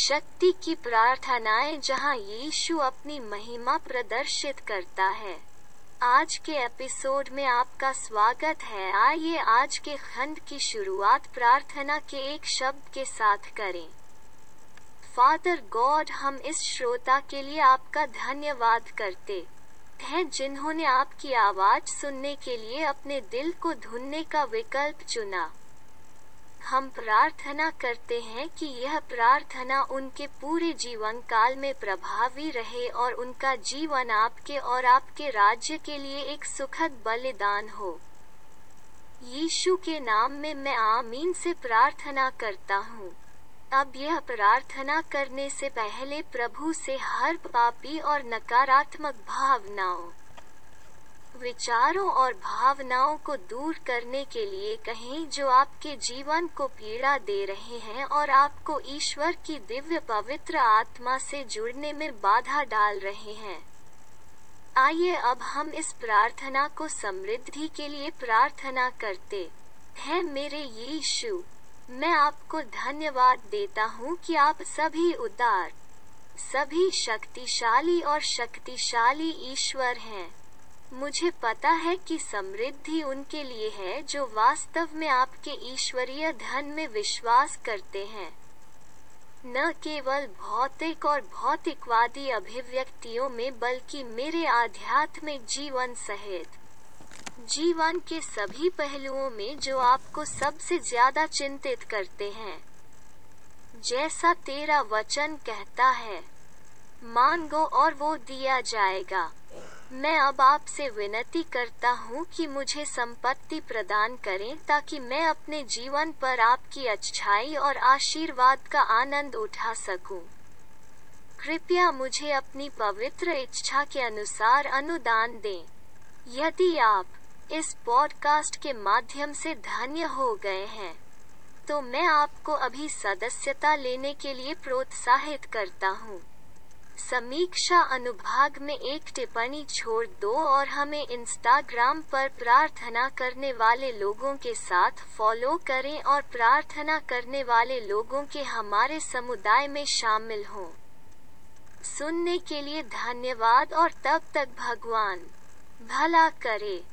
शक्ति की प्रार्थनाएँ जहाँ यीशु अपनी महिमा प्रदर्शित करता है। आज के एपिसोड में आपका स्वागत है। आइए आज के खंड की शुरुआत प्रार्थना के एक शब्द के साथ करें। फादर गॉड, हम इस श्रोता के लिए आपका धन्यवाद करते हैं, जिन्होंने आपकी आवाज़ सुनने के लिए अपने दिल को धुनने का विकल्प चुना। हम प्रार्थना करते हैं कि यह प्रार्थना उनके पूरे जीवन काल में प्रभावी रहे और उनका जीवन आपके और आपके राज्य के लिए एक सुखद बलिदान हो। यीशु के नाम में मैं आमीन से प्रार्थना करता हूँ। अब यह प्रार्थना करने से पहले प्रभु से हर पापी और नकारात्मक भावनाओं विचारों और भावनाओं को दूर करने के लिए कहें जो आपके जीवन को पीड़ा दे रहे हैं और आपको ईश्वर की दिव्य पवित्र आत्मा से जुड़ने में बाधा डाल रहे हैं। आइए अब हम इस प्रार्थना को समृद्धि के लिए प्रार्थना करते हैं। मेरे यीशु, मैं आपको धन्यवाद देता हूँ कि आप सभी उदार, सभी शक्तिशाली और शक्तिशाली ईश्वर हैं। मुझे पता है कि समृद्धि उनके लिए है जो वास्तव में आपके ईश्वरीय धन में विश्वास करते हैं। न केवल भौतिक और भौतिकवादी अभिव्यक्तियों में, बल्कि मेरे आध्यात्मिक जीवन सहित। जीवन के सभी पहलुओं में जो आपको सबसे ज़्यादा चिंतित करते हैं। जैसा तेरा वचन कहता है, मांगो और वो दिया जाएगा। मैं अब आपसे विनती करता हूँ कि मुझे संपत्ति प्रदान करें ताकि मैं अपने जीवन पर आपकी अच्छाई और आशीर्वाद का आनंद उठा सकूँ। कृपया मुझे अपनी पवित्र इच्छा के अनुसार अनुदान दें यदि आप इस पॉडकास्ट के माध्यम से धन्य हो गए हैं तो मैं आपको अभी सदस्यता लेने के लिए प्रोत्साहित करता हूँ समीक्षा अनुभाग में एक टिप्पणी छोड़ दो और हमें इंस्टाग्राम पर प्रार्थना करने वाले लोगों के साथ फॉलो करें और प्रार्थना करने वाले लोगों के हमारे समुदाय में शामिल हों। सुनने के लिए धन्यवाद और तब तक भगवान। भला करे।